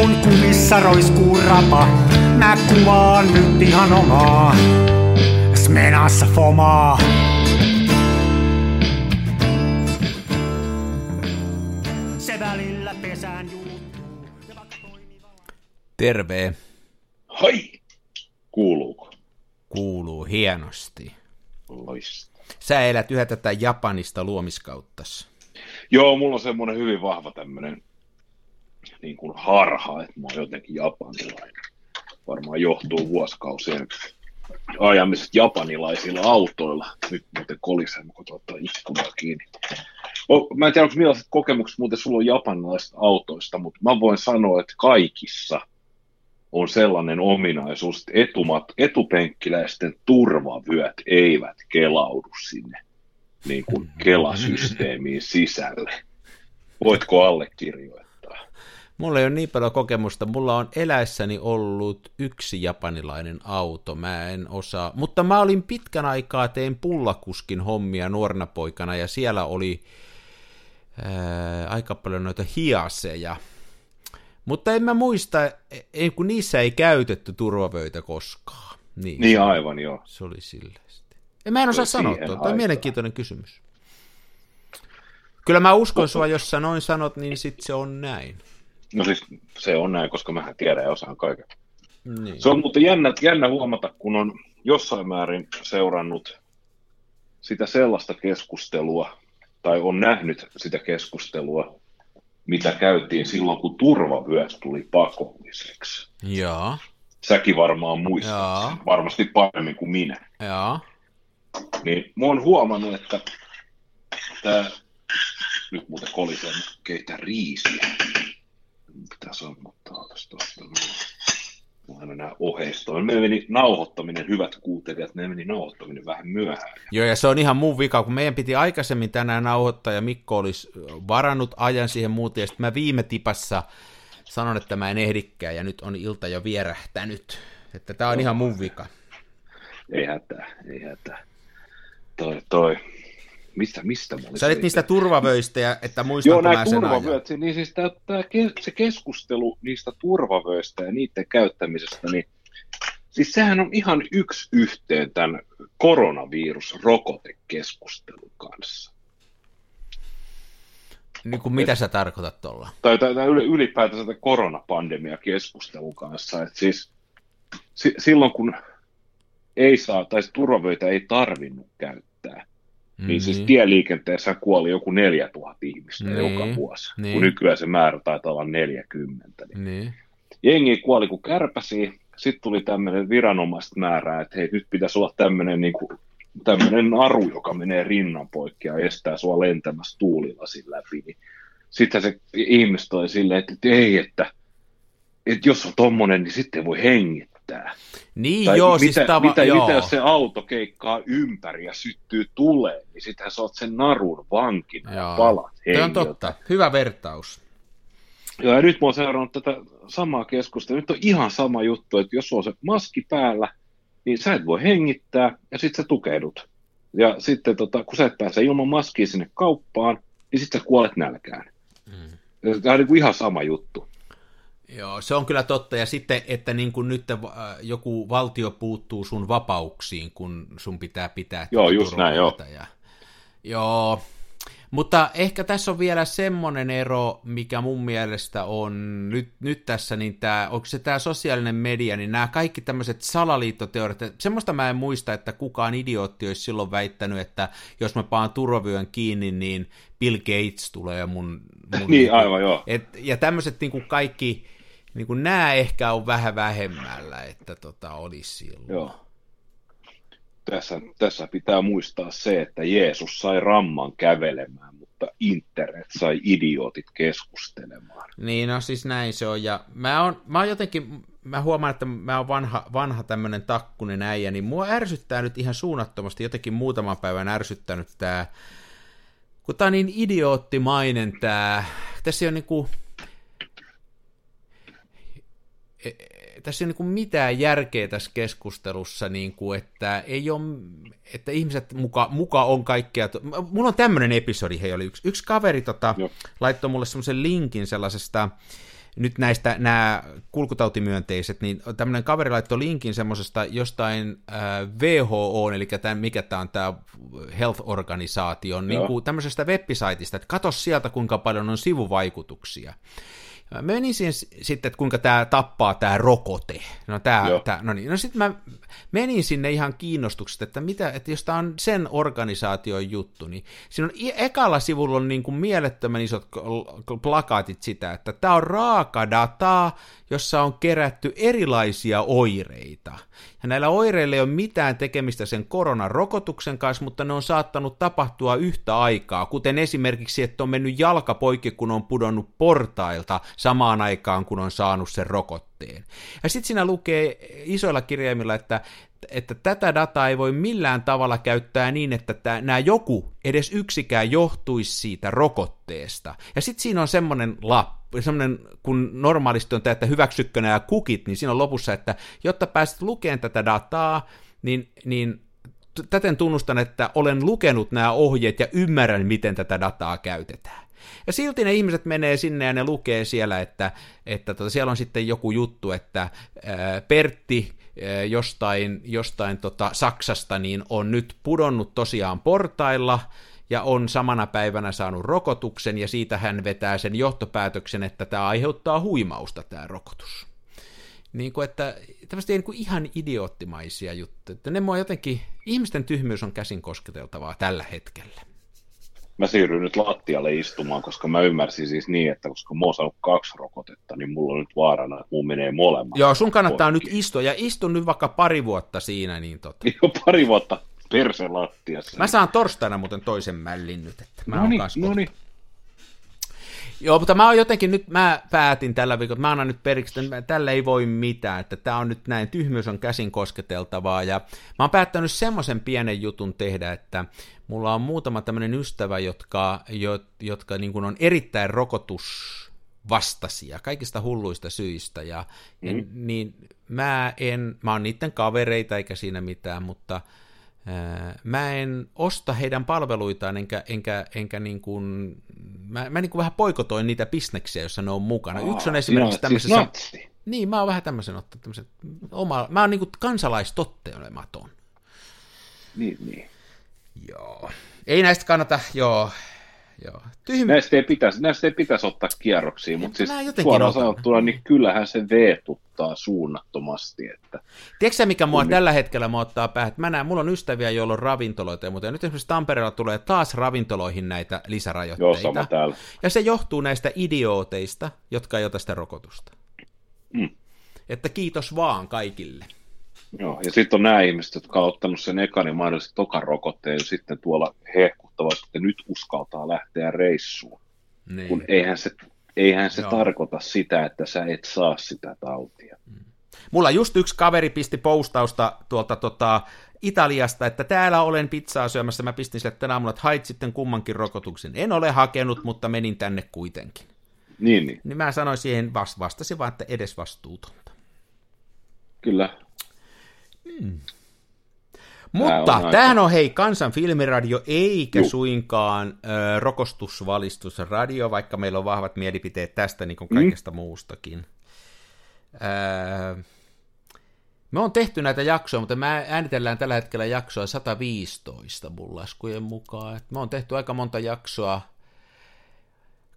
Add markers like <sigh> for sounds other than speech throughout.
kun kumissa roiskuu rapa, mä kuvaan nyt ihan omaa. Smenassa fomaa. Se välillä pesään juuttuu. Terve, Hai! Kuuluuko? kuuluu hienosti. Loista. Sä elät yhä tätä Japanista luomiskauttas. Joo, mulla on semmoinen hyvin vahva tämmöinen niin kuin harha, että mä oon jotenkin japanilainen. Varmaan johtuu vuosikausien ajamisesta japanilaisilla autoilla. Nyt muuten kolisee, kun ottaa ikkunaa kiinni. O, mä en tiedä, onko millaiset kokemukset muuten sulla on japanilaisista autoista, mutta mä voin sanoa, että kaikissa on sellainen ominaisuus, että etumat, etupenkkiläisten turvavyöt eivät kelaudu sinne niin kuin kelasysteemiin sisälle. Voitko allekirjoittaa? Mulla ei ole niin paljon kokemusta. Mulla on eläessäni ollut yksi japanilainen auto. Mä en osaa. Mutta mä olin pitkän aikaa, tein pullakuskin hommia nuorena poikana ja siellä oli ää, aika paljon noita hiaseja. Mutta en mä muista, ei, kun niissä ei käytetty turvavöitä koskaan. Niin, Niin aivan joo. se oli sitten. En mä en osaa sanoa tuota. Tämä on mielenkiintoinen kysymys. Kyllä mä uskon sua, jos sä noin sanot, niin sit se on näin. No siis se on näin, koska mähän tiedän ja osaan kaiken. Niin. Se on muuten jännä, jännä huomata, kun on jossain määrin seurannut sitä sellaista keskustelua, tai on nähnyt sitä keskustelua, mitä käytiin silloin, kun turvavyöt tuli pakolliseksi. Joo, Säkin varmaan muistat, sen, varmasti paremmin kuin minä. joo. Niin mä oon huomannut, että tämä, nyt muuten kolisee, keitä riisiä. Pitää sammuttaa tästä tuosta. Mulla on nämä oheistoja. Me meni nauhoittaminen, hyvät kuuntelijat, me meni nauhoittaminen vähän myöhään. Joo, ja se on ihan mun vika, kun meidän piti aikaisemmin tänään nauhoittaa, ja Mikko olisi varannut ajan siihen muuten, ja sitten mä viime tipassa sanon, että mä en ehdikään, ja nyt on ilta jo vierähtänyt. Että tää on ihan mun vika. Ei hätää, ei hätää. Toi, toi. Mistä, mistä mä olin? Sä olit niistä turvavöistä, ja että muistanko Joo, mä nämä turvavyöt, niin siis tää, tää, ke- se keskustelu niistä turvavöistä ja niiden käyttämisestä, niin siis sehän on ihan yksi yhteen tämän koronavirusrokotekeskustelun kanssa. Niin kuin mitä sä tarkoitat tuolla? Tai, tai, tai yli- ylipäätänsä tämän koronapandemia-keskustelun kanssa. Et siis si, silloin kun ei saa, tai turvavöitä ei tarvinnut käyttää, mm-hmm. niin siis tieliikenteessä kuoli joku 4000 ihmistä Niin, joka vuosi, niin. kun nykyään se määrä taitaa olla 40. Niin Niin. jengi kuoli kuin kärpäsi, sitten tuli tämmöinen viranomaista määrää, että hei, nyt pitäisi olla tämmöinen niin kuin, tämmöinen naru, joka menee rinnan poikki ja estää sua lentämässä tuulilasin läpi. Niin sitten se ihmiset toi silleen, että, että ei, että, että jos on tommonen, niin sitten voi hengittää. Niin Tai joo, mitä, siis tava, mitä, joo. mitä jos se auto keikkaa ympäri ja syttyy tuleen, niin sittenhän sä oot sen narun vankina ja Joo. palat Toi on totta. Hyvä vertaus. Joo, ja nyt mä oon seurannut tätä samaa keskustelua. Nyt on ihan sama juttu, että jos on se maski päällä, niin sä et voi hengittää, ja sitten sä tukehdut. Ja sitten tota, kun sä et pääse ilman maskia sinne kauppaan, niin sitten sä kuolet nälkään. Mm. Tämä on niin kuin ihan sama juttu. Joo, se on kyllä totta. Ja sitten, että niin kuin nyt äh, joku valtio puuttuu sun vapauksiin, kun sun pitää pitää Joo, just näin, joo. Ja... Joo, mutta ehkä tässä on vielä semmoinen ero, mikä mun mielestä on nyt, nyt tässä, niin tämä, onko se tämä sosiaalinen media, niin nämä kaikki tämmöiset salaliittoteoriat, semmoista mä en muista, että kukaan idiootti olisi silloin väittänyt, että jos mä paan turvavyön kiinni, niin Bill Gates tulee mun... mun Niin, aivan, joo. Et, ja tämmöiset niin kuin kaikki, niin kuin nämä ehkä on vähän vähemmällä, että tota, olisi silloin. Joo. Tässä, tässä pitää muistaa se, että Jeesus sai ramman kävelemään, mutta internet sai idiootit keskustelemaan. Niin, no siis näin se on. Ja mä oon, mä oon jotenkin, mä huomaan, että mä oon vanha, vanha tämmönen takkunen äijä, niin mua ärsyttää nyt ihan suunnattomasti, jotenkin muutaman päivän ärsyttänyt tää, kun tää on niin idioottimainen tää, tässä ole niinku, e- tässä ei ole niin mitään järkeä tässä keskustelussa, niin kuin, että ei ole, että ihmiset muka, muka on kaikkea. to- Mulla on tämmöinen episodi, hei oli yksi, yksi kaveri tota, Joo. laittoi mulle semmoisen linkin sellaisesta nyt näistä nämä kulkutautimyönteiset, niin tämmöinen kaveri laittoi linkin semmoisesta jostain äh, WHO, eli tämän, mikä tämä on tämä Health-organisaation, niin kuin tämmöisestä webbisaitista, että katso sieltä, kuinka paljon on sivuvaikutuksia. Siihen sitten, että kuinka tämä tappaa tämä rokote. No, tää, tää, no, niin. no sitten mä menin sinne ihan kiinnostuksesta, että, mitä, että jos tämä on sen organisaation juttu, niin siinä on ekalla sivulla on niin kuin mielettömän isot plakaatit sitä, että tämä on raaka dataa, jossa on kerätty erilaisia oireita. Ja näillä oireilla ei ole mitään tekemistä sen koronarokotuksen kanssa, mutta ne on saattanut tapahtua yhtä aikaa, kuten esimerkiksi, että on mennyt jalka poikki, kun on pudonnut portailta samaan aikaan, kun on saanut sen rokotteen. Ja sitten siinä lukee isoilla kirjaimilla, että että tätä dataa ei voi millään tavalla käyttää niin, että nämä joku, edes yksikään, johtuisi siitä rokotteesta. Ja sitten siinä on semmoinen lappu, semmoinen, kun normaalisti on tämä, että hyväksykkö nämä kukit, niin siinä on lopussa, että jotta pääset lukemaan tätä dataa, niin, niin täten tunnustan, että olen lukenut nämä ohjeet ja ymmärrän, miten tätä dataa käytetään. Ja silti ne ihmiset menee sinne ja ne lukee siellä, että, että tota, siellä on sitten joku juttu, että ää, Pertti jostain, jostain tota Saksasta, niin on nyt pudonnut tosiaan portailla, ja on samana päivänä saanut rokotuksen, ja siitä hän vetää sen johtopäätöksen, että tämä aiheuttaa huimausta, tämä rokotus. Niin kuin, että tämmöistä niin kuin ihan idioottimaisia juttuja. Että ne mua jotenkin, ihmisten tyhmyys on käsin kosketeltavaa tällä hetkellä mä siirryn nyt lattialle istumaan, koska mä ymmärsin siis niin, että koska mä oon saanut kaksi rokotetta, niin mulla on nyt vaarana, että mun menee molemmat. Joo, sun kannattaa poikki. nyt istua, ja istun nyt vaikka pari vuotta siinä, niin tota. <laughs> Joo, pari vuotta perse lattiassa. Mä saan torstaina muuten toisen mällin nyt, että mä no niin, niin. Joo, mutta mä oon jotenkin nyt, mä päätin tällä viikolla, että mä annan nyt periksi, että tällä ei voi mitään, että tää on nyt näin, tyhmyys on käsin kosketeltavaa, ja mä oon päättänyt semmoisen pienen jutun tehdä, että mulla on muutama tämmöinen ystävä, jotka, jotka niin kuin on erittäin rokotusvastaisia kaikista hulluista syistä, ja mm. niin mä en, mä oon niiden kavereita eikä siinä mitään, mutta mä en osta heidän palveluitaan, enkä, enkä, enkä niin kuin, mä, mä niin kuin vähän poikotoin niitä bisneksiä, joissa ne on mukana. Aa, Yksi on esimerkiksi no, tämmöisessä... Siis niin, mä oon vähän tämmöisen ottanut, tämmöisen oma, mä oon niin kuin kansalaistottelematon. Niin, niin. Joo. Ei näistä kannata, joo, Joo. Tyhmä. Näistä, ei pitäisi, näistä ei pitäisi ottaa kierroksia, mutta siis suoraan sanottuna, niin kyllähän se veetuttaa suunnattomasti. Että... Tiedätkö mikä mua Kun... tällä hetkellä mua ottaa päähän? Että mä näen, mulla on ystäviä, joilla on ravintoloita, mutta nyt esimerkiksi Tampereella tulee taas ravintoloihin näitä lisärajoitteita. Joo, sama täällä. Ja se johtuu näistä idiooteista, jotka ei ota sitä rokotusta. Mm. Että kiitos vaan kaikille. Joo, ja sitten on nämä ihmiset, jotka on ottanut sen ekan ja mahdollisesti tokan rokotteen, ja sitten tuolla hehkuttavat, että nyt uskaltaa lähteä reissuun. Niin. Kun eihän se, eihän se tarkoita sitä, että sä et saa sitä tautia. Mm. Mulla just yksi kaveri pisti postausta tuolta tota, Italiasta, että täällä olen pizzaa syömässä. Mä pistin sille tänä aamulla, että hait sitten kummankin rokotuksen. En ole hakenut, mutta menin tänne kuitenkin. Niin, niin. Niin mä sanoin siihen, vastasin vaan, että edes vastuutonta. Kyllä, Hmm. Mutta on tämähän on hei kansan filmiradio eikä Juh. suinkaan ö, rokostusvalistusradio, vaikka meillä on vahvat mielipiteet tästä niin kuin mm. kaikesta mm. muustakin. Ö, me on tehty näitä jaksoja, mutta me äänitellään tällä hetkellä jaksoa 115 mun laskujen mukaan. Et me on tehty aika monta jaksoa.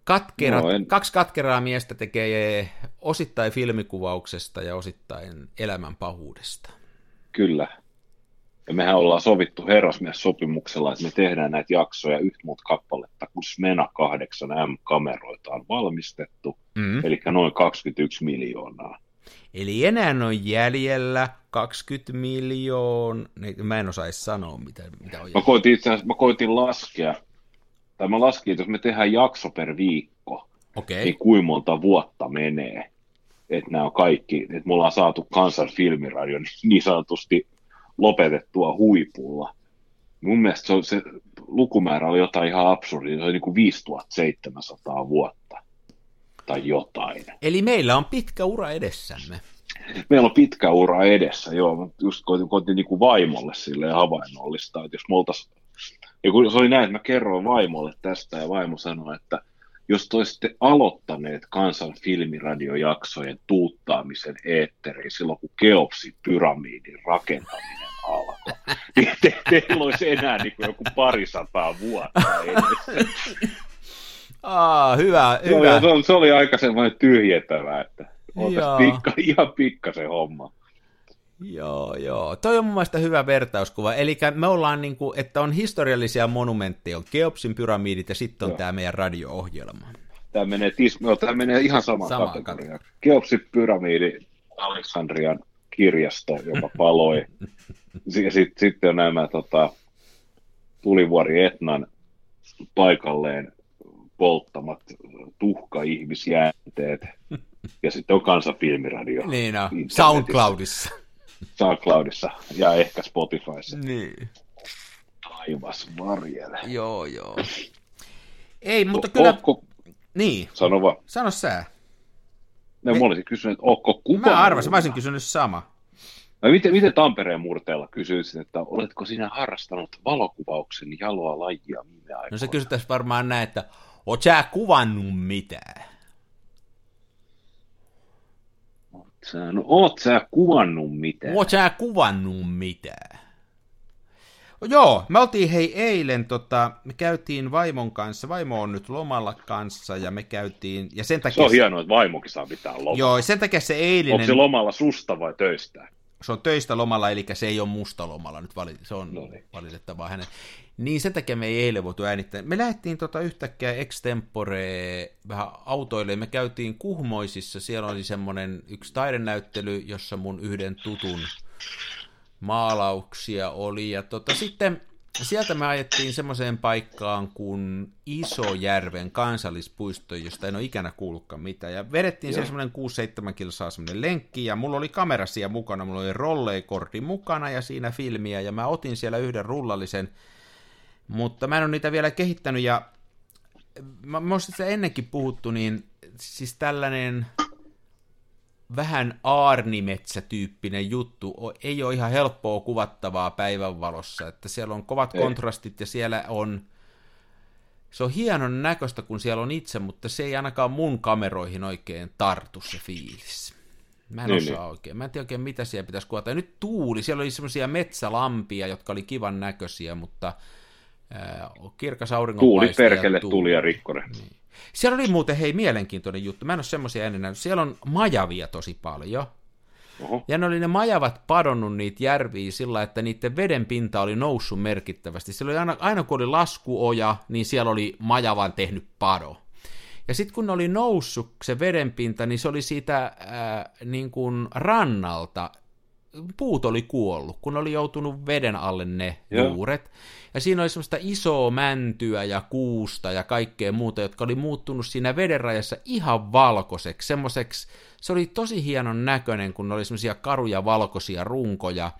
Katkera, no, en... Kaksi katkeraa miestä tekee osittain filmikuvauksesta ja osittain elämän pahuudesta. Kyllä. Ja mehän ollaan sovittu herrasmies-sopimuksella, että me tehdään näitä jaksoja yhtä muut kappaletta, kun Smena 8M-kameroita on valmistettu, mm. eli noin 21 miljoonaa. Eli enää on jäljellä 20 miljoonaa, mä en osaisi sanoa, mitä, mitä on Mä koitin itse asiassa, mä koitin laskea, tai mä laskin, että jos me tehdään jakso per viikko, okay. niin kuinka monta vuotta menee että nämä on kaikki, että me ollaan saatu kansan filmiradio <laughs> niin sanotusti lopetettua huipulla. Mun mielestä se, on, se lukumäärä oli jotain ihan absurdia, se oli niin kuin 5700 vuotta tai jotain. Eli meillä on pitkä ura edessämme. Meillä on pitkä ura edessä, joo. Mä just koitin, koitin niin kuin vaimolle sille havainnollista, että jos me oltaisiin... Ja kun se oli näin, että mä kerroin vaimolle tästä ja vaimo sanoi, että jos te olisitte aloittaneet kansan filmiradiojaksojen tuuttaamisen eetteriin silloin, kun Keopsin pyramidin rakentaminen alkoi, <laughs> niin te, teillä olisi enää niin kuin joku parisataa vuotta edessä. Aa, hyvä, hyvä. se oli, se oli aika semmoinen tyhjentävä, että oltaisiin pikka, ihan pikkasen homma. Joo, joo. Toi on mun mielestä hyvä vertauskuva. Eli me ollaan niin kuin, että on historiallisia monumentteja, on Keopsin pyramidit ja sitten on Joo. tämä meidän radio-ohjelma. Tämä menee, tis, no, tämä menee ihan samaan Samaan kategoriaan. Keopsin pyramidi, Aleksandrian kirjasto, joka <laughs> paloi. ja sitten sit on nämä tota, Tulivuori Etnan paikalleen polttamat tuhka-ihmisjäänteet. <laughs> Ja sitten on kansanfilmiradio Niin on. SoundCloudissa. SoundCloudissa ja ehkä Spotifyssa. niin. Taivas varjele. Joo, joo. Ei, mutta kyllä, Ootko, niin, sano vaan. sano sä. No, mä olisin kysynyt, että ootko kuva? Mä arvasin, mä olisin kysynyt sama. No, miten, miten Tampereen murteella kysyisin, että oletko sinä harrastanut valokuvauksen jaloa lajia viime aikoina? No se kysyttäisiin varmaan näin, että oot sä kuvannut mitään? Sä, no oot sä kuvannut mitään? Oot sä kuvannut mitään? Joo, me oltiin hei eilen, tota, me käytiin vaimon kanssa, vaimo on nyt lomalla kanssa ja me käytiin, ja sen Se takia, on hienoa, että vaimokin saa pitää lomaa. joo, sen takia se eilinen, Onko se lomalla susta vai töistä? Se on töistä lomalla, eli se ei ole musta lomalla nyt, vali, se on No niin. valitettavaa hänen. Niin sen takia me ei eilen voitu äänittää. Me lähdettiin tota yhtäkkiä extempore vähän autoille. Me käytiin Kuhmoisissa, siellä oli semmoinen yksi taidenäyttely, jossa mun yhden tutun maalauksia oli. Ja tota, sitten sieltä me ajettiin semmoiseen paikkaan kuin Isojärven kansallispuisto, josta en ole ikänä kuullutkaan mitään. Ja vedettiin siellä semmoinen 6-7 kilsaa semmoinen lenkki, ja mulla oli kamera siellä mukana, mulla oli rolleikortti mukana ja siinä filmiä, ja mä otin siellä yhden rullallisen, mutta mä en ole niitä vielä kehittänyt, ja mä, mä ennenkin puhuttu, niin siis tällainen vähän aarnimetsätyyppinen juttu ei ole ihan helppoa kuvattavaa päivänvalossa, että siellä on kovat Ei. kontrastit ja siellä on, se on hienon näköistä, kun siellä on itse, mutta se ei ainakaan mun kameroihin oikein tartu se fiilis. Mä en Niin, osaa niin. oikein. Mä en tiedä oikein, mitä siellä pitäisi kuvata. Ja nyt tuuli, siellä oli semmoisia metsälampia, jotka oli kivan näköisiä, mutta äh, kirkas Tuuli auringonpaiste ja perkele, tuuli. tuli ja rikkonen. Siellä oli muuten, hei, mielenkiintoinen juttu. Mä en ole semmoisia ennen nähnyt. Siellä on majavia tosi paljon. Oho. Ja ne oli ne majavat padonnut niitä järviä sillä, että niiden veden pinta oli noussut merkittävästi. Siellä oli aina, aina kun oli laskuoja, niin siellä oli majavan tehnyt pado. Ja sitten kun ne oli noussut se vedenpinta, niin se oli siitä ää, niin kuin rannalta, puut oli kuollut, kun oli joutunut veden alle ne Joo. juuret. Ja siinä oli semmoista isoa mäntyä ja kuusta ja kaikkea muuta, jotka oli muuttunut siinä vedenrajassa ihan valkoiseksi. Semmoiseksi, se oli tosi hienon näköinen, kun oli semmoisia karuja valkoisia runkoja.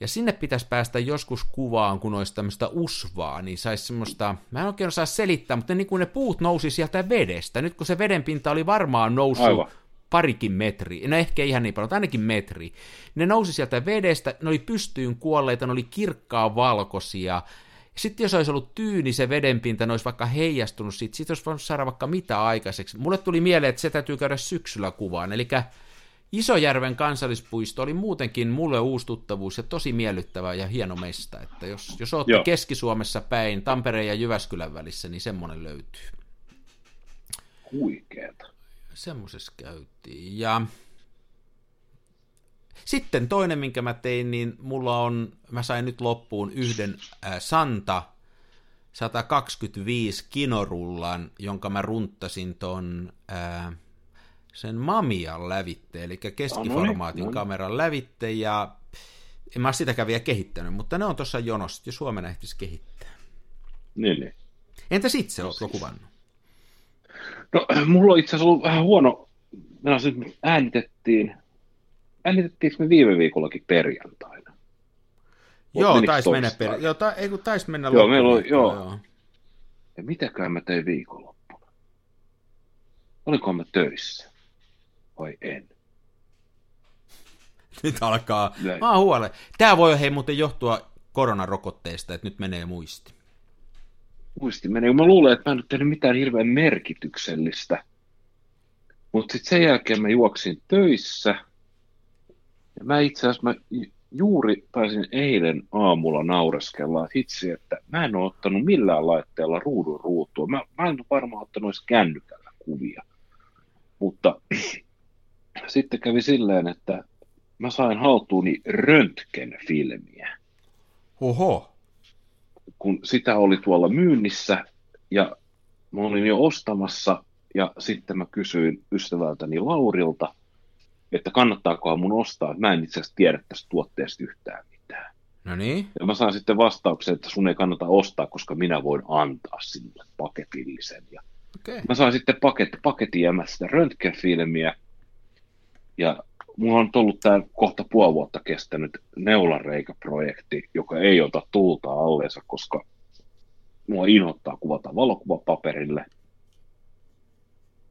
Ja sinne pitäisi päästä joskus kuvaan, kun olisi tämmöistä usvaa, niin saisi semmoista, mä en oikein osaa selittää, mutta niin kuin ne puut nousi sieltä vedestä. Nyt kun se vedenpinta oli varmaan noussut Aivan. Parikin metri, no ehkä ihan niin paljon, mutta ainakin metri. Ne nousi sieltä vedestä, ne oli pystyyn kuolleita, ne oli kirkkaan valkoisia. Sitten jos olisi ollut tyyni se vedenpinta, ne olisi vaikka heijastunut siitä, siitä olisi voinut saada vaikka mitä aikaiseksi. Mulle tuli mieleen, että se täytyy käydä syksyllä kuvaan, eli Isojärven kansallispuisto oli muutenkin mulle uusi tuttavuus ja tosi miellyttävä ja hieno mesta, että jos, jos olette Joo. Keski-Suomessa päin, Tampereen ja Jyväskylän välissä, niin semmoinen löytyy. Huikeeta. Semmoisessa käytiin. Ja sitten toinen, minkä mä tein, niin mulla on, mä sain nyt loppuun yhden äh, Santa 125 kinorullan, jonka mä runttasin ton äh, sen Mamian lävitte, eli keskiformaatin no niin. kameran lävitte, ja en mä sitäkään vielä kehittänyt, mutta ne on tuossa jonossa, jos Suomena ehtisi kehittää. Niin, niin. Entäs itse, ootko kuvannut? No, <clears throat> mulla on itse asiassa ollut vähän huono, sanoisin, että äänitettiin, äänitettiinkö me viime viikollakin perjantaina? Joo, menikö taisi mennä, per... joo, ta... ei kun taisi mennä Joo, meillä oli- loppuviikkoon, joo. Ja mitäkään mä tein viikonloppuna? Olinko mä töissä? Vai en? <laughs> Nyt alkaa. Näin. Mä oon huole. Tää voi hei muuten johtua koronarokotteesta, että nyt menee muisti. Muisti meni. Mä luulen, että mä en nyt tehnyt mitään hirveän merkityksellistä. Mutta sitten sen jälkeen mä juoksin töissä. Ja mä itse asiassa mä juuri taisin eilen aamulla naureskella, hitsi, että mä en ole ottanut millään laitteella ruudun ruutua. Mä, mä en ole varmaan ottanut edes kännykällä kuvia. Mutta <clears throat> sitten kävi silleen, että mä sain haltuuni röntgenfilmiä. Oho. Kun sitä oli tuolla myynnissä ja mä olin jo ostamassa ja sitten mä kysyin ystävältäni Laurilta, että kannattaakohan mun ostaa. Mä en itse asiassa tiedä tästä tuotteesta yhtään mitään. No niin. Ja mä saan sitten vastauksen, että sun ei kannata ostaa, koska minä voin antaa sinulle paketillisen. Ja Okei. mä sain sitten paket, paketin ja mä sitä röntgenfilmiä. Ja mulla on ollut tämä kohta puoli vuotta kestänyt neulareikäprojekti, joka ei ota tulta alleensa, koska mua inhottaa kuvata valokuvapaperille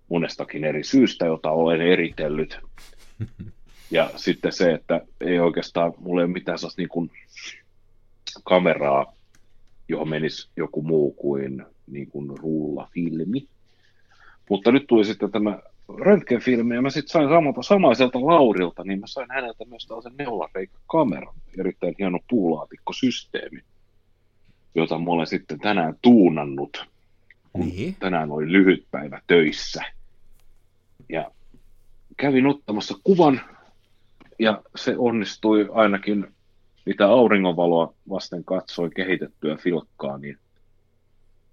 monestakin eri syystä, jota olen eritellyt. <laughs> Ja sitten se, että ei oikeastaan, mulla ei ole mitään sellaista niin kuin kameraa, johon menisi joku muu kuin, niin kuin rullafilmi. Mutta nyt tuli sitten tämä röntgenfilmi, ja mä sitten sain samalta, samaiselta Laurilta, niin mä sain häneltä myös tällaisen neulareikkakameran, erittäin hieno puulaatikkosysteemi, jota mä olen sitten tänään tuunannut, kun Niin. tänään oli lyhyt päivä töissä. Ja kävin ottamassa kuvan, ja se onnistui ainakin, mitä auringonvaloa vasten katsoi kehitettyä filkkaa, niin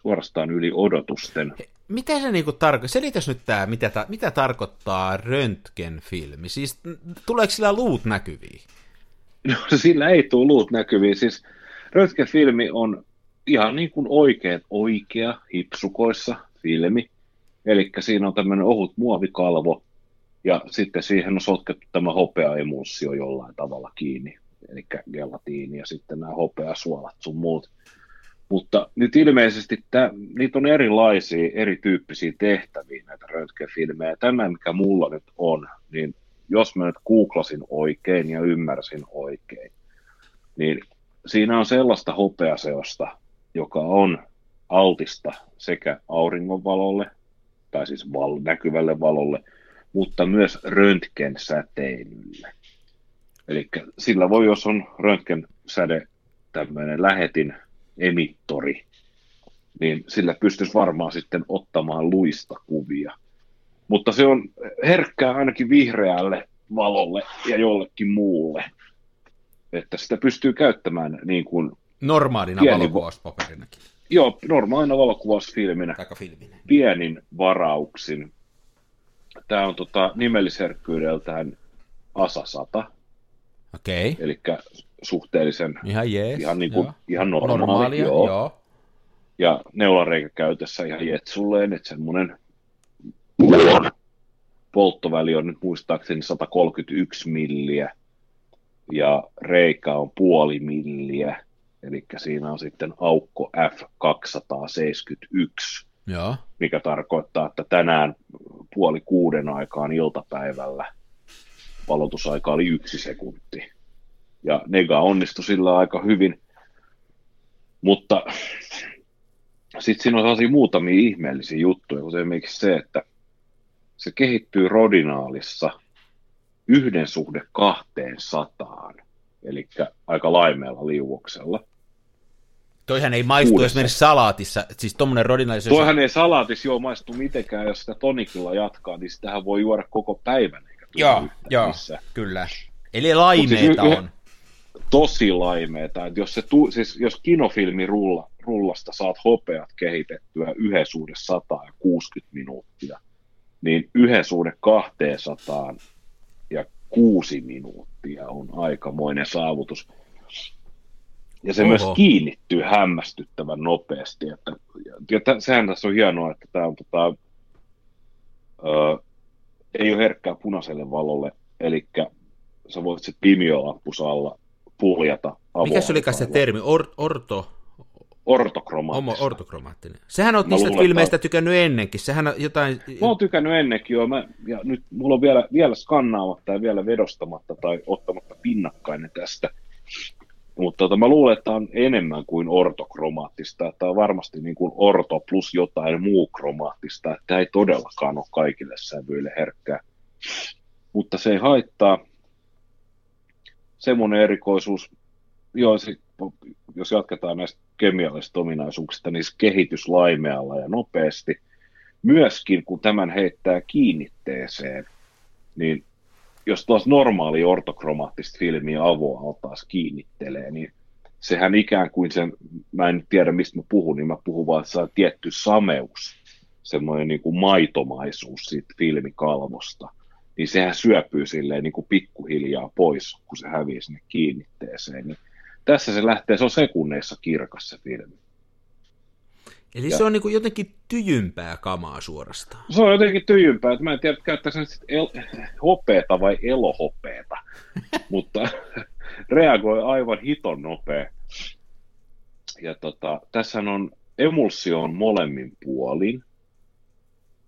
suorastaan yli odotusten. Mitä se niinku tarkoittaa? Selitäs nyt tää, mitä, ta- mitä tarkoittaa röntgenfilmi? Siis tuleeko sillä luut näkyviin? No, sillä ei tule luut näkyviin. Siis röntgenfilmi on ihan niin kuin oikea, oikea hipsukoissa filmi. Eli siinä on tämmöinen ohut muovikalvo, ja sitten siihen on sotkettu tämä hopeaemulsio jollain tavalla kiinni, eli gelatiini ja sitten nämä hopeasuolat sun muut. Mutta nyt ilmeisesti tää, niitä on erilaisia, erityyppisiä tehtäviä näitä röntgenfilmejä. Tämä, mikä mulla nyt on, niin jos mä nyt googlasin oikein ja ymmärsin oikein, niin siinä on sellaista hopeaseosta, joka on altista sekä auringonvalolle, tai siis val- näkyvälle valolle, mutta myös röntgensäteilylle. Eli sillä voi, jos on röntgensäde, tämmöinen lähetin emittori, niin sillä pystyisi varmaan sitten ottamaan luista kuvia. Mutta se on herkkää ainakin vihreälle valolle ja jollekin muulle. Että sitä pystyy käyttämään niin kuin, Normaalina Pieni- valokuvauspaperinakin. joo, normaalina valokuvausfilminä Taikka filminä. pienin varauksin. Tämä on tota, nimellisherkkyydeltään ASA 100, Okei. Okay. eli suhteellisen Ihan jees. ihan, niin kuin, joo. ihan normaali, Normaalia, joo. joo. ja neulareikä käytössä ihan jetsulleen, että semmoinen polttoväli on nyt muistaakseni 131 milliä ja reikä on puoli milliä, eli siinä on sitten aukko F271, Joo. mikä tarkoittaa, että tänään puoli kuuden aikaan iltapäivällä valotusaika oli yksi sekunti. Ja Nega onnistui sillä aika hyvin, mutta sitten siinä on sellaisia muutamia ihmeellisiä juttuja, kuten esimerkiksi se, että se kehittyy rodinaalissa yhden suhde kahteen sataan, eli aika laimeella liuoksella. Toihan ei maistu Kuudessa. esimerkiksi salaatissa, siis tommonen rodinaisuus. Toihan ei salaatis joo maistu mitenkään, jos sitä tonikilla jatkaa, niin sitähän voi juoda koko päivän eikä Joo, joo, kyllä. Eli laimeeta Mut siis y- on. Tosi laimeeta, että jos, se tu, siis jos kinofilmi rulla, rullasta saat hopeat kehitettyä yhden suhde 100 ja 60 minuuttia, niin yhden suhde 200 ja 6 minuuttia on aikamoinen saavutus. Ja se Oho. myös kiinnittyy hämmästyttävän nopeasti. Että, ja tä- sehän tässä on hienoa, että tämä on tota, ö, ei ole herkkää punaiselle valolle, eli sä voit sitten pimiolampusalla puljata Mikä se olikaan se termi? Or, orto, Ortokromaattista. homo, ortokromaattinen. Sehän on niistä luulen, filmeistä että- tykännyt ennenkin. Sehän on jotain... Mä oon tykännyt ennenkin jo, mä, ja nyt mulla on vielä, vielä skannaamatta ja vielä vedostamatta tai ottamatta pinnakkainen tästä. Mutta Mutta tota, mä luulen, että tämä on enemmän kuin ortokromaattista. Tämä on varmasti niin kuin orto plus jotain muu kromaattista. Tämä ei todellakaan ole kaikille sävyille herkkää. Mutta se ei haittaa. Semmoinen erikoisuus, joo, se, jos jatketaan näistä kemiallisista ominaisuuksista, niin kehitys laimealla ja nopeasti. Myöskin kun tämän heittää kiinnitteeseen, niin jos taas normaali ortokromaattista filmiä avoa taas kiinnittelee, niin sehän ikään kuin sen, mä en tiedä mistä mä puhun, niin mä puhun vaan, että se on tietty sameus, semmoinen niin kuin maitomaisuus siitä filmikalvosta, niin sehän syöpyy silleen niin kuin pikkuhiljaa pois, kun se hävii sinne kiinnitteeseen. Niin tässä se lähtee, se on sekunneissa kirkas se filmi. Eli ja. se on niin kuin jotenkin tyjympää kamaa suorastaan. Se on jotenkin tyjympää, mä en tiedä, käyttää sen sitten el- hopeeta vai elohopeeta, <laughs> mutta reagoi aivan hiton nopea. Ja tota, tässä on emulsio on molemmin puolin,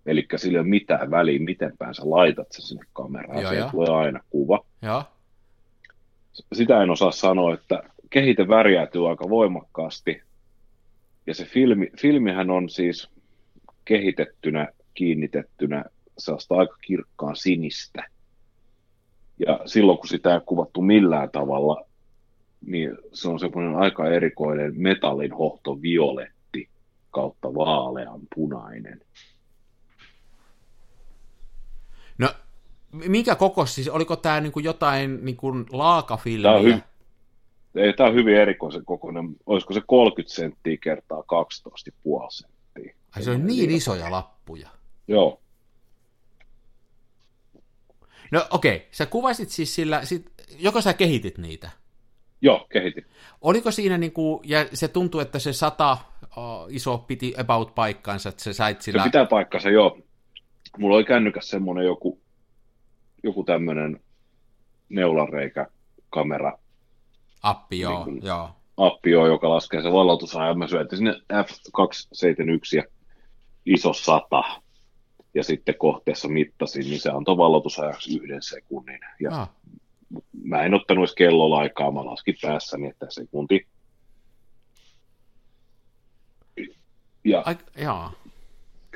eli sillä ei ole mitään väliä, miten päin sä laitat sen sinne kameraan, se tulee aina kuva. Ja. Sitä en osaa sanoa, että kehite värjäytyy aika voimakkaasti, ja se filmi, filmihän on siis kehitettynä, kiinnitettynä sellaista aika kirkkaan sinistä. Ja silloin, kun sitä ei kuvattu millään tavalla, niin se on semmoinen aika erikoinen metallin hohto violetti kautta vaalean punainen. No, mikä koko siis, oliko tämä niinku jotain niinku laakafilmiä? Tämä on, hy- ei, tämä on hyvin erikoisen kokoinen. Olisiko se 30 senttiä kertaa 12,5 senttiä? Ai se on niin isoja lappuja. Joo. No okei, okay. sä kuvasit siis sillä, sit, joko sä kehitit niitä? Joo, kehitin. Oliko siinä niin kuin, ja se tuntuu, että se sata oh, iso piti about paikkansa, että se sait sillä... Se pitää paikkansa, joo. Mulla oli kännykäs semmoinen joku, joku tämmöinen neulareikä kamera, Appi, joo. Niin joo. Appi, joo, joka laskee se valotusajan. Mä syötin sinne F271 ja iso sata. Ja sitten kohteessa mittasin, niin se antoi valotusajaksi yhden sekunnin. Ja ah. mä en ottanut edes kellolaikaa, mä laskin päässäni, että sekunti. Ja Ai, jaa.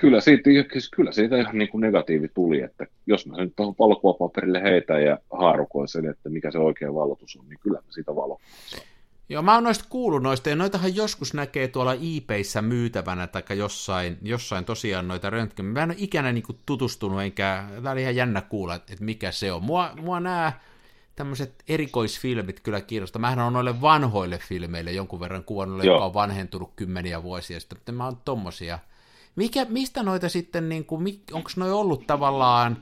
Kyllä siitä, siis kyllä siitä ihan niin kuin negatiivi tuli, että jos mä nyt tuohon valokuvapaperille heitä ja haarukoin sen, että mikä se oikea valotus on, niin kyllä mä siitä valokuvaa Joo, mä oon noista kuullut noista, ja noitahan joskus näkee tuolla eBayssä myytävänä, tai jossain, jossain tosiaan noita röntgen. Mä en ole ikänä niin kuin tutustunut, enkä, tää oli ihan jännä kuulla, että mikä se on. Mua, mua nämä tämmöiset erikoisfilmit kyllä kiinnostaa. Mähän on noille vanhoille filmeille jonkun verran kuvannut, joka on vanhentunut kymmeniä vuosia sitten, mutta mä oon tommosia – mikä, mistä noita sitten, niin kuin, onko noi ollut tavallaan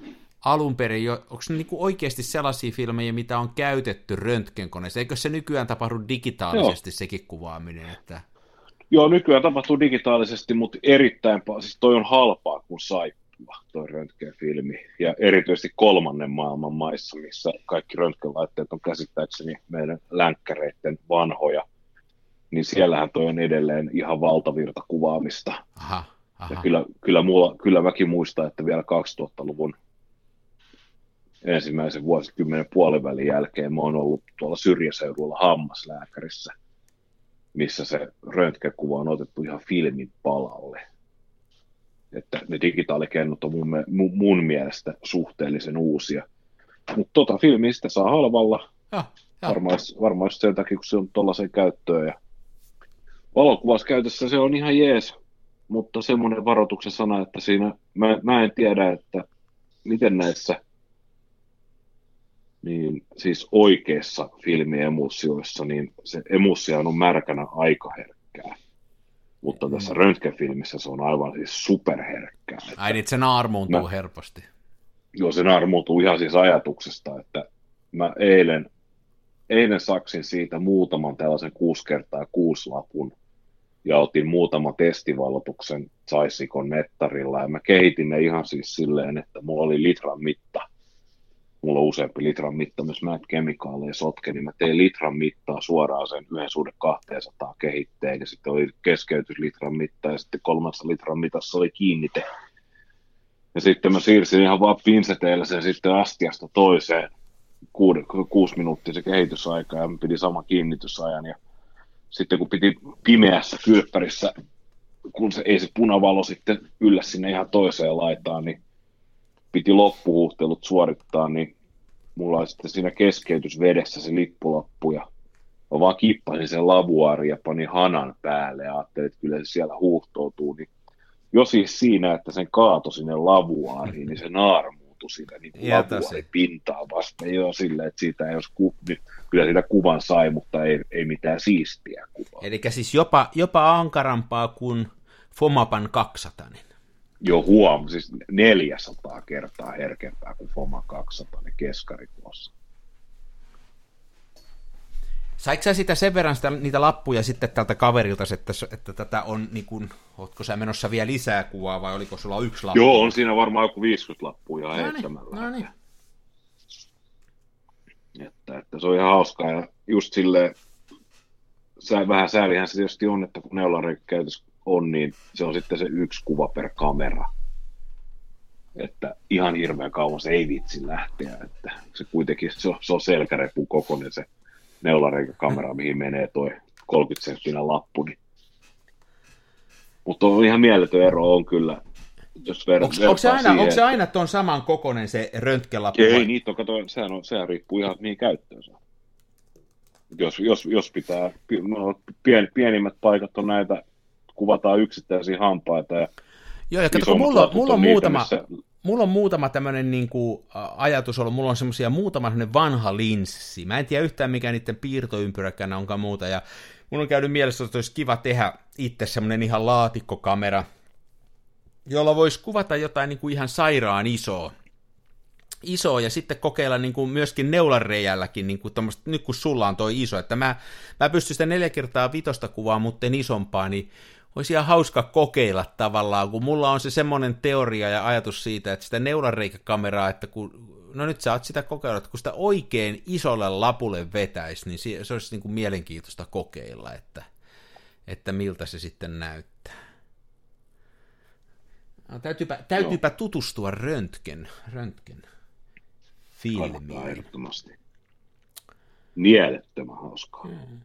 alun perin, onko ne niin kuin oikeasti sellaisia filmejä, mitä on käytetty röntgenkoneessa? Eikö se nykyään tapahdu digitaalisesti Joo. sekin kuvaaminen? Että... Joo, nykyään tapahtuu digitaalisesti, mutta erittäin paljon, siis toi on halpaa kuin saippua, toi röntgenfilmi, ja erityisesti kolmannen maailman maissa, missä kaikki röntgenlaitteet on käsittääkseni meidän länkkäreiden vanhoja, niin siellähän toi on edelleen ihan valtavirta kuvaamista. Aha. Ja kyllä, kyllä, mulla, kyllä mäkin muistan, että vielä 2000-luvun ensimmäisen vuosikymmenen puolivälin jälkeen mä oon ollut tuolla syrjäseudulla hammaslääkärissä, missä se röntgenkuva on otettu ihan filmin palalle. Että ne digitaalikennot on mun, mun, mun mielestä suhteellisen uusia. Mutta tota filmistä saa halvalla. Varmaan sen takia, kun se on tuollaisen käyttöön. Ja valokuvauskäytössä se on ihan jees mutta semmoinen varoituksen sana, että siinä mä, mä en tiedä, että miten näissä niin siis oikeissa filmiemussioissa, niin se emussio on märkänä aika herkkää. Mutta tässä mm. röntgenfilmissä se on aivan siis superherkkää. Ai niin, se naarmuuntuu mä, helposti. Joo, se naarmuuntuu ihan siis ajatuksesta, että mä eilen, eilen saksin siitä muutaman tällaisen 6 kertaa 6 lapun ja otin muutama testivalotuksen Saisikon nettarilla ja mä kehitin ne ihan siis silleen, että mulla oli litran mitta. Mulla on useampi litran mitta, myös mä kemikaaleja sotke, niin mä tein litran mittaa suoraan sen yhden suhde 200 kehitteen ja sitten oli keskeytys litran mitta ja sitten kolmassa litran mitassa oli kiinnite. Ja sitten mä siirsin ihan vaan pinseteillä sen sitten astiasta toiseen kuusi, minuuttia se kehitysaika ja piti sama kiinnitysajan ja sitten kun piti pimeässä kylppärissä, kun se ei se punavalo sitten yllä sinne ihan toiseen laitaan, niin piti loppuhuhtelut suorittaa, niin mulla oli sitten siinä keskeytysvedessä se lippulappu ja mä vaan kippasin sen lavuaari ja panin hanan päälle ja ajattelin, että kyllä se siellä huuhtoutuu, niin jo siis siinä, että sen kaato sinne lavuaariin, niin se naarmuutui siinä niin kuin pintaa vasten jo silleen, että siitä ei olisi ku, kyllä siitä kuvan sai, mutta ei, ei mitään siistiä kuvaa. Eli siis jopa, jopa ankarampaa kuin Fomapan 200. Jo huom, siis 400 kertaa herkempää kuin Foma 200 keskari tuossa. Saiko sä sitä sen verran sitä, niitä lappuja sitten tältä kaverilta, että, että tätä on, niin kuin, ootko sä menossa vielä lisää kuvaa vai oliko sulla yksi lappu? Joo, on siinä varmaan joku 50 lappua no heittämällä. No niin. Että, että, se on ihan hauskaa ja just silleen, sä, vähän säälihän se tietysti on, että kun neulareikkäytös on, niin se on sitten se yksi kuva per kamera. Että ihan hirveän kauan se ei vitsi lähteä, että se kuitenkin se on, se on selkärepun kokoinen se neulareikäkamera, mihin menee toi 30 senttinen lappu. Niin. Mutta on ihan mieletön ero on kyllä, jos ver- onko, onko, se aina, siihen, onko se aina tuon saman kokoinen se röntgenlappu? Ei, vai? niitä on, kato, sehän, on, sehän riippuu ihan mihin käyttöön saa. Jos, jos, jos pitää, no, pien, pienimmät paikat on näitä, kuvataan yksittäisiä hampaita ja Joo, ja kato, mulla, mulla on, on muutama, missä mulla on muutama tämmöinen niin kuin, ajatus ollut, mulla on semmoisia muutama vanha linssi. Mä en tiedä yhtään mikä niiden piirtoympyräkään onkaan muuta, ja mulla on käynyt mielessä, että olisi kiva tehdä itse semmoinen ihan laatikkokamera, jolla voisi kuvata jotain niin kuin ihan sairaan isoa. Iso ja sitten kokeilla niin kuin myöskin neulareijälläkin, niin kuin nyt kun sulla on toi iso, että mä, mä pystyn sitä neljä kertaa vitosta kuvaa, mutta en isompaa, niin olisi ihan hauska kokeilla tavallaan, kun mulla on se semmoinen teoria ja ajatus siitä, että sitä neulareikäkameraa, että kun, no nyt sä oot sitä kokeilla, että kun sitä oikein isolle lapulle vetäisi, niin se olisi niin kuin mielenkiintoista kokeilla, että, että miltä se sitten näyttää. No, täytyypä, täytyypä tutustua röntgen, röntgen filmiin. Kannattaa ehdottomasti. Mielettömän hauskaa. Hmm.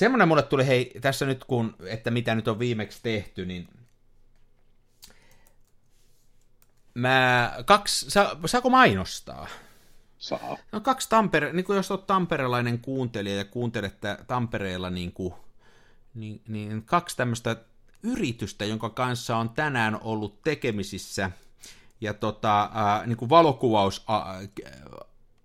Semmoinen mulle tuli, hei, tässä nyt kun, että mitä nyt on viimeksi tehty, niin mä, kaksi, sa, saako mainostaa? Saa. No kaksi Tampere, niin kuin jos olet tamperelainen kuuntelija ja kuuntelet Tampereella niin, kuin, niin, niin kaksi tämmöistä yritystä, jonka kanssa on tänään ollut tekemisissä, ja tota, ää, niin kuin valokuvaus, ää,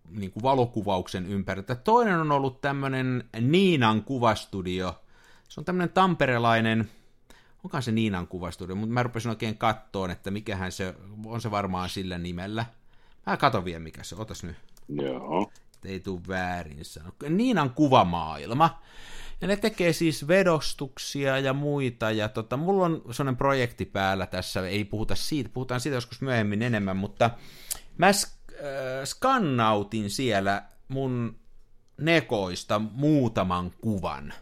niin kuin valokuvauksen ympärillä. Toinen on ollut tämmöinen Niinan kuvastudio. Se on tämmöinen tamperelainen, onkaan se Niinan kuvastudio, mutta mä rupesin oikein kattoon, että mikähän se, on se varmaan sillä nimellä. Mä katon vielä mikä se, otas nyt. Joo. Ei tuu väärin sanoa. Niinan kuvamaailma. Ja ne tekee siis vedostuksia ja muita, ja tota, mulla on sellainen projekti päällä tässä, ei puhuta siitä, puhutaan siitä joskus myöhemmin enemmän, mutta mä äh, skannautin siellä mun nekoista muutaman kuvan.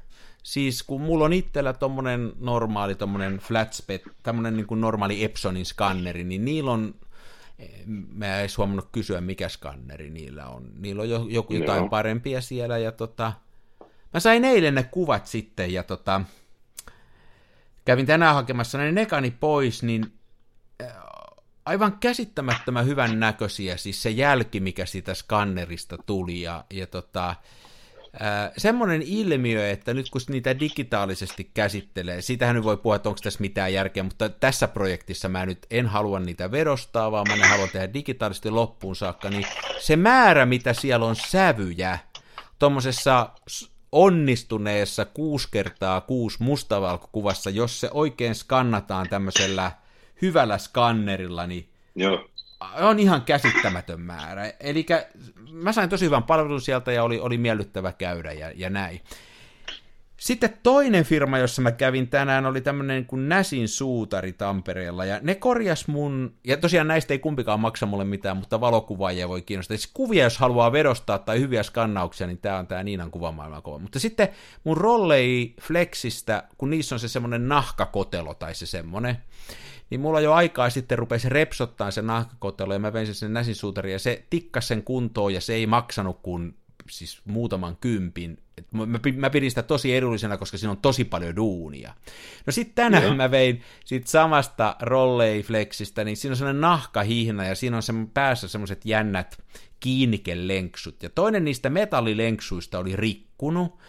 Siis kun mulla on itsellä tommonen normaali, tommonen flatspet, tämmönen niin kuin normaali Epsonin skanneri, niin niillä on, mä en edes huomannut kysyä, mikä skanneri niillä on. Niillä on jo, joku jotain no. parempia siellä, ja tota, mä sain eilen ne kuvat sitten, ja tota, kävin tänään hakemassa ne nekani pois, niin aivan käsittämättömän hyvän näköisiä, siis se jälki, mikä siitä skannerista tuli, ja, ja tota, semmoinen ilmiö, että nyt kun niitä digitaalisesti käsittelee, siitähän nyt voi puhua, että onko tässä mitään järkeä, mutta tässä projektissa mä nyt en halua niitä vedostaa, vaan mä ne haluan tehdä digitaalisesti loppuun saakka, niin se määrä, mitä siellä on sävyjä, tuommoisessa onnistuneessa 6 kertaa 6 mustavalkokuvassa, jos se oikein skannataan tämmöisellä hyvällä skannerilla, niin Joo. on ihan käsittämätön määrä. Eli mä sain tosi hyvän palvelun sieltä ja oli, oli miellyttävä käydä ja, ja näin. Sitten toinen firma, jossa mä kävin tänään, oli tämmöinen kuin Näsin suutari Tampereella, ja ne korjas mun, ja tosiaan näistä ei kumpikaan maksa mulle mitään, mutta valokuvaajia voi kiinnostaa. Siis kuvia, jos haluaa vedostaa tai hyviä skannauksia, niin tämä on tämä Niinan kuvamaailma kova. Mutta sitten mun rollei Flexistä, kun niissä on se semmoinen nahkakotelo tai se semmoinen, niin mulla jo aikaa sitten rupesi repsottaa se nahkakotelo, ja mä vein sen näsinsuutariin, ja se tikkas sen kuntoon, ja se ei maksanut kuin siis muutaman kympin. Et mä, mä pidin sitä tosi edullisena, koska siinä on tosi paljon duunia. No sitten tänään Joo. mä vein siitä samasta Rolleiflexistä, niin siinä on sellainen nahkahihna, ja siinä on sen päässä semmoiset jännät kiinnikelenksut. Ja toinen niistä metallilenksuista oli rikkunut,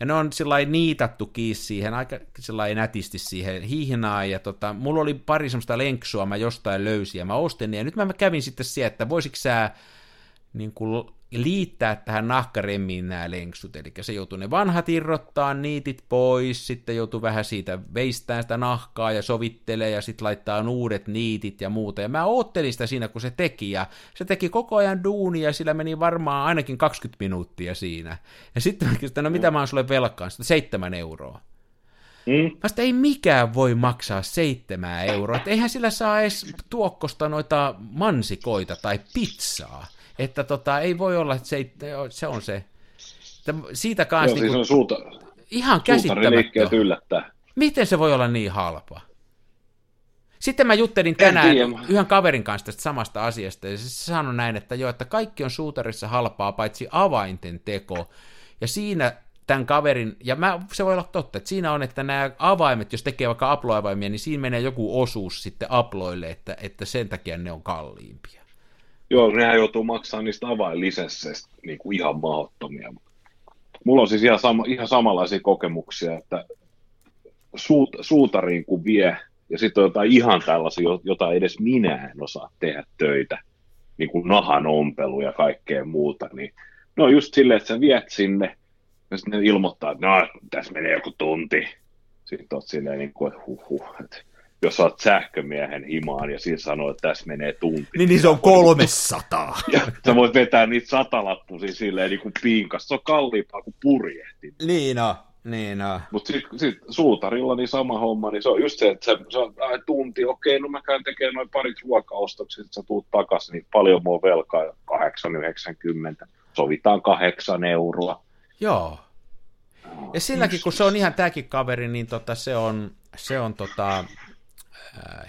ja ne on sillä niitattu kiinni siihen, aika sillä nätisti siihen hihnaan, ja tota, mulla oli pari semmoista lenksua, mä jostain löysin, ja mä ostin ja nyt mä kävin sitten siihen, että voisiko sä niin kuin liittää tähän nahkaremmiin nämä lenksut, eli se joutuu ne vanhat irrottaa niitit pois, sitten joutuu vähän siitä veistään sitä nahkaa ja sovittelee ja sitten laittaa uudet niitit ja muuta, ja mä oottelin sitä siinä, kun se teki, ja se teki koko ajan duunia, ja sillä meni varmaan ainakin 20 minuuttia siinä, ja sitten mä kysyin, no mitä mä oon sulle velkaan, sitten seitsemän euroa. Mm. Vasta ei mikään voi maksaa seitsemää euroa, että eihän sillä saa edes tuokkosta noita mansikoita tai pizzaa. Että tota, ei voi olla, että se, se on se. Että siitä kanssa... Joo, niin kuin, siis on suuta, ihan käsittämättä. yllättää. Miten se voi olla niin halpa? Sitten mä juttelin tänään yhden kaverin kanssa tästä samasta asiasta, ja se sanoi näin, että joo, että kaikki on suutarissa halpaa, paitsi avainten teko. Ja siinä tämän kaverin, ja mä, se voi olla totta, että siinä on, että nämä avaimet, jos tekee vaikka aploavaimia, niin siinä menee joku osuus sitten aploille, että, että sen takia ne on kalliimpia. Joo, nehän joutuu maksamaan niistä avainlisensseistä niin kuin ihan mahdottomia. Mulla on siis ihan, sama, ihan samanlaisia kokemuksia, että suut, suutariin kun vie, ja sitten on jotain ihan tällaisia, jota edes minä en osaa tehdä töitä, niin kuin nahan ompelu ja kaikkea muuta, niin no just silleen, että sä viet sinne, ja sitten ne ilmoittaa, että no, tässä menee joku tunti. Sitten oot silleen, niin kuin, että huh, huh, että jos saat sähkömiehen himaan ja siinä sanoo, että tässä menee tunti. Niin, niin se on 300. <laughs> Ja sä voit vetää niitä satalappusia silleen niin kuin piinkas. Se on kalliimpaa kuin purjehti. Niin on. Niin on. Mutta sitten sit suutarilla niin sama homma, niin se on just se, että se, se on ai, tunti, okei, no mä käyn tekemään noin parit ruokaostokset, sä tuut takaisin, niin paljon mua velkaa, 8,90, sovitaan kahdeksan euroa. Joo. Ja silläkin, kun se on ihan tämäkin kaveri, niin tota, se on, se on tota,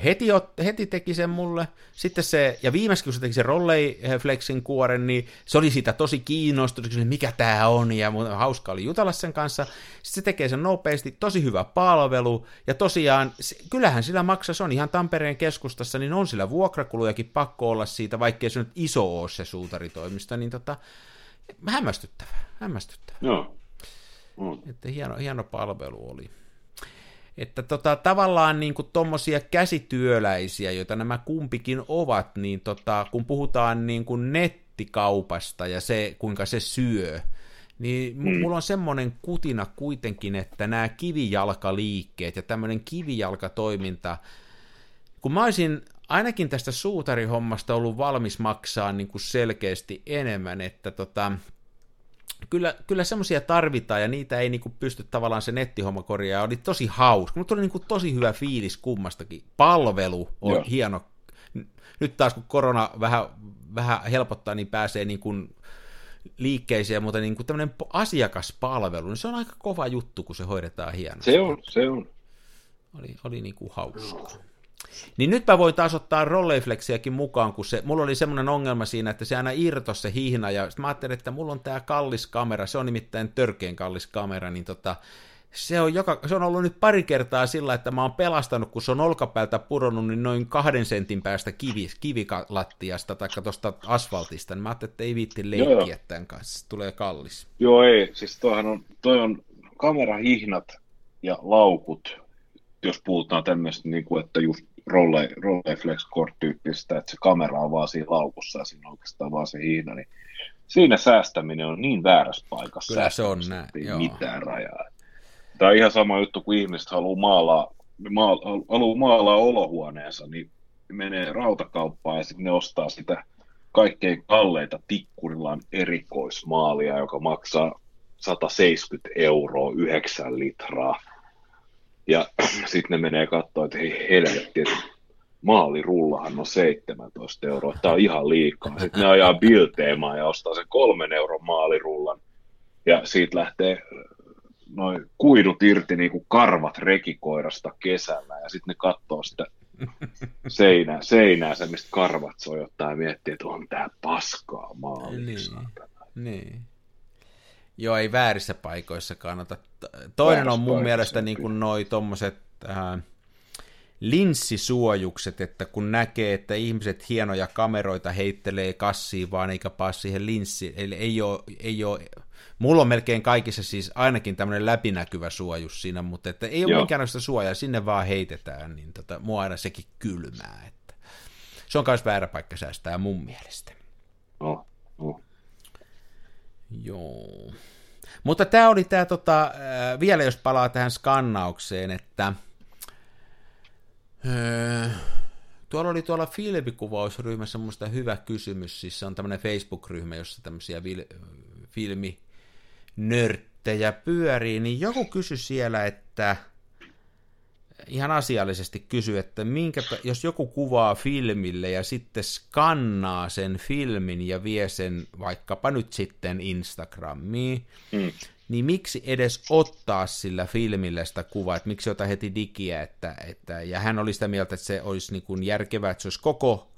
heti, heti teki sen mulle. Sitten se, ja viimeksi kun se teki sen Rollei Flexin kuoren, niin se oli siitä tosi kiinnostunut, kysyi, mikä tämä on, ja hauska oli jutella sen kanssa. Sitten se tekee sen nopeasti, tosi hyvä palvelu, ja tosiaan, kyllähän sillä maksaa, se on ihan Tampereen keskustassa, niin on sillä vuokrakulujakin pakko olla siitä, vaikkei se nyt iso ole se suutaritoimisto, niin tota, hämmästyttävä, hämmästyttävä. Joo. Mm. Että hieno, hieno palvelu oli. Että tota, tavallaan niin kuin tommosia käsityöläisiä, joita nämä kumpikin ovat, niin tota, kun puhutaan niin kuin nettikaupasta ja se, kuinka se syö, niin mm. mulla on semmoinen kutina kuitenkin, että nämä kivijalkaliikkeet ja tämmöinen kivijalkatoiminta, kun mä olisin ainakin tästä suutarihommasta ollut valmis maksaa niin kuin selkeästi enemmän, että tota, kyllä, kyllä semmoisia tarvitaan, ja niitä ei niinku pysty tavallaan se nettihomma korjaa. Oli tosi hauska, mutta oli niinku tosi hyvä fiilis kummastakin. Palvelu on Joo. hieno. Nyt taas kun korona vähän, vähän helpottaa, niin pääsee niin kuin liikkeisiin, mutta niin kuin tämmöinen asiakaspalvelu, niin se on aika kova juttu, kun se hoidetaan hienosti. Se on, se on. Oli, oli niin kuin hauskaa. Niin nyt mä voin taas ottaa rolleiflexiäkin mukaan, kun se, mulla oli semmoinen ongelma siinä, että se aina irtos se hihna, ja mä ajattelin, että mulla on tää kallis kamera, se on nimittäin törkeen kallis kamera, niin tota, se on, joka, se on ollut nyt pari kertaa sillä, että mä oon pelastanut, kun se on olkapäältä pudonnut, niin noin kahden sentin päästä kivi, kivilattiasta tai tuosta asfaltista, niin mä ajattelin, että ei viitti leikkiä tämän kanssa, tulee kallis. Joo ei, siis toihan on, toi on kamerahihnat ja laukut, jos puhutaan tämmöistä, niin kuin, että just rolle, rolleflex tyyppistä että se kamera on vaan siinä laukussa ja siinä on oikeastaan vaan se hiina, niin siinä säästäminen on niin väärässä paikassa. Kyllä se on näin, Ei mitään rajaa. Tämä on ihan sama juttu, kun ihmiset haluaa maalaa, maala, haluaa maalaa olohuoneensa, niin menee rautakauppaan ja sitten ne ostaa sitä kaikkein kalleita tikkurillaan erikoismaalia, joka maksaa 170 euroa 9 litraa. Ja <clears throat> sitten ne menee katsoa, että hei helvetti, että maalirullahan on 17 euroa, tämä on ihan liikaa. Sitten ne ajaa bilteemaan ja ostaa sen kolmen euron maalirullan. Ja siitä lähtee noin kuidut irti niin kuin karvat rekikoirasta kesällä. Ja sitten ne katsoo sitä <laughs> seinää, seinää se, mistä karvat sojottaa ja miettii, että on tää paskaa maali. Niin, niin. Joo, ei väärissä paikoissa kannata. Toinen väärissä on mun mielestä niin kuin noi tommoset äh, linssisuojukset, että kun näkee, että ihmiset hienoja kameroita heittelee kassiin vaan eikä paa siihen linssiin, eli ei ole, ei ole Mulla on melkein kaikissa siis ainakin tämmöinen läpinäkyvä suojus siinä, mutta että ei ole Joo. minkäänlaista suojaa, sinne vaan heitetään, niin tota, mua aina sekin kylmää. Että se on myös väärä paikka säästää mun mielestä. Oh, oh. Joo. Mutta tämä oli tämä, tota, vielä jos palaa tähän skannaukseen, että öö, tuolla oli tuolla filmikuvausryhmässä muista hyvä kysymys, siis se on tämmöinen Facebook-ryhmä, jossa tämmöisiä filmi nörttejä pyörii, niin joku kysyi siellä, että ihan asiallisesti kysy, että minkä, jos joku kuvaa filmille ja sitten skannaa sen filmin ja vie sen vaikkapa nyt sitten Instagramiin, mm. niin miksi edes ottaa sillä filmillä sitä kuvaa, että miksi ota heti digiä, että, että, ja hän oli sitä mieltä, että se olisi niin kuin järkevää, että se olisi koko,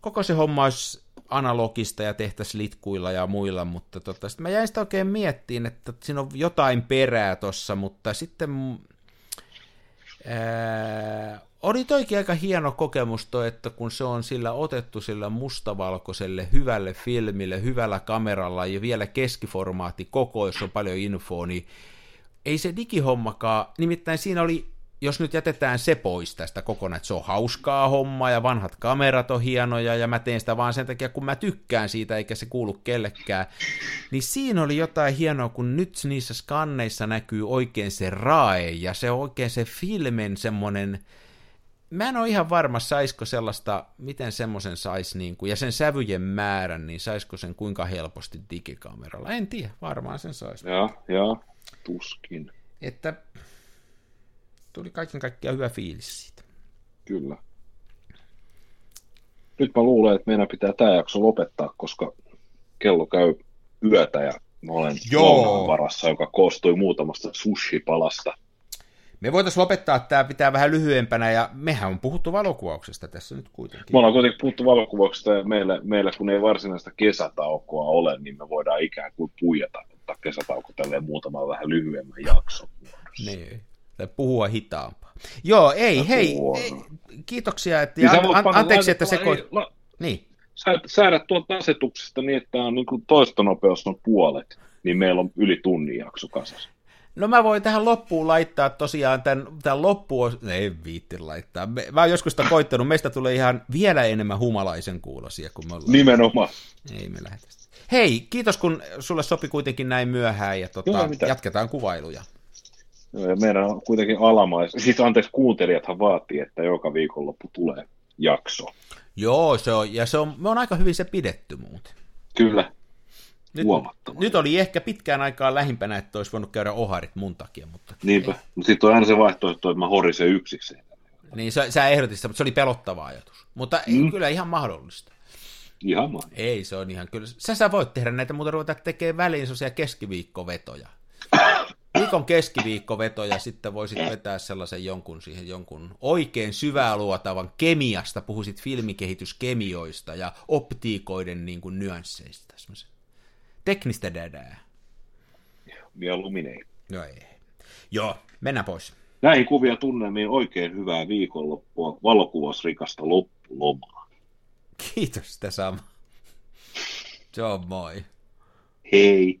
koko se homma olisi analogista ja tehtäisiin litkuilla ja muilla, mutta tota, sitten mä jäin sitä oikein miettiin, että siinä on jotain perää tossa, mutta sitten oli toikin aika hieno kokemus toi, että kun se on sillä otettu sillä mustavalkoiselle hyvälle filmille, hyvällä kameralla ja vielä keskiformaatti koko, jos on paljon infoa, niin ei se digihommakaan, nimittäin siinä oli jos nyt jätetään se pois tästä kokonaan, että se on hauskaa hommaa ja vanhat kamerat on hienoja ja mä teen sitä vaan sen takia, kun mä tykkään siitä eikä se kuulu kellekään, niin siinä oli jotain hienoa, kun nyt niissä skanneissa näkyy oikein se rae ja se on oikein se filmen semmoinen, mä en ole ihan varma, saisiko sellaista, miten semmoisen saisi, niin kuin, ja sen sävyjen määrän, niin saisiko sen kuinka helposti digikameralla. En tiedä, varmaan sen saisi. Joo, joo, tuskin. Että tuli kaiken kaikkiaan hyvä fiilis siitä. Kyllä. Nyt mä luulen, että meidän pitää tämä jakso lopettaa, koska kello käy yötä ja mä olen Joo. varassa, joka koostui muutamasta sushi-palasta. Me voitaisiin lopettaa tämä pitää vähän lyhyempänä, ja mehän on puhuttu valokuvauksesta tässä nyt kuitenkin. Me ollaan kuitenkin puhuttu valokuvauksesta, ja meillä, meillä kun ei varsinaista kesätaukoa ole, niin me voidaan ikään kuin puijata, ottaa kesätauko tälleen muutama vähän lyhyemmän jakson. Niin tai puhua hitaampaa. Joo, ei, hei, ei, kiitoksia, että, niin ja an, anteeksi, että se... La, niin. Säädät tuolta asetuksesta niin, että on niin toistonopeus on puolet, niin meillä on yli tunnin jakso kasassa. No mä voin tähän loppuun laittaa tosiaan tämän, tämän loppuun, ei viitti laittaa. Mä oon joskus sitä koittanut, meistä tulee ihan vielä enemmän humalaisen kuulosia kuin me ollaan. Nimenomaan. Ei me lähdetä. Hei, kiitos kun sulle sopi kuitenkin näin myöhään ja tota, Joo, jatketaan kuvailuja. Ja meidän on kuitenkin alamais, siis anteeksi kuuntelijathan vaatii, että joka viikonloppu tulee jakso. Joo, se on, ja se on, me on aika hyvin se pidetty muuten. Kyllä, nyt, nyt oli ehkä pitkään aikaa lähimpänä, että olisi voinut käydä oharit mun takia. Mutta Niinpä, mutta sitten on aina se vaihtoehto, että mä horisen yksikseen. Niin, sä, sä ehdotit sitä, mutta se oli pelottava ajatus. Mutta mm. ei, kyllä ihan mahdollista. Ihan mahdollista. Ei, se on ihan kyllä. Sä, sä voit tehdä näitä, mutta ruveta tekemään väliin sellaisia keskiviikkovetoja. <coughs> viikon keskiviikkoveto ja sitten voisit vetää sellaisen jonkun siihen jonkun oikein syvää luotavan kemiasta, puhuisit filmikehityskemioista ja optiikoiden niin kuin nyansseista. Teknistä dädää. Mieluummin ei. No ei. Joo, mennään pois. Näihin kuvia tunnelmiin oikein hyvää viikonloppua, valokuvasrikasta loppulomaa. Kiitos sitä sama. Se on moi. Hei.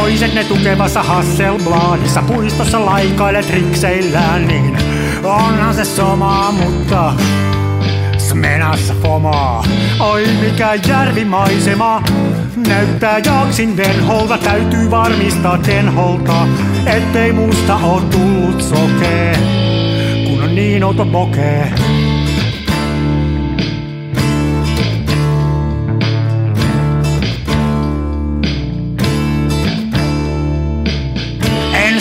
Toiset ne tukevassa Hasselbladissa puistossa laikailet rikseillään, niin onhan se somaa, mutta smenassa fomaa. Oi mikä järvimaisema, Näyttää jaksin venholta, täytyy varmistaa tenholta, ettei musta oo tullut sokee, kun on niin outo bokee.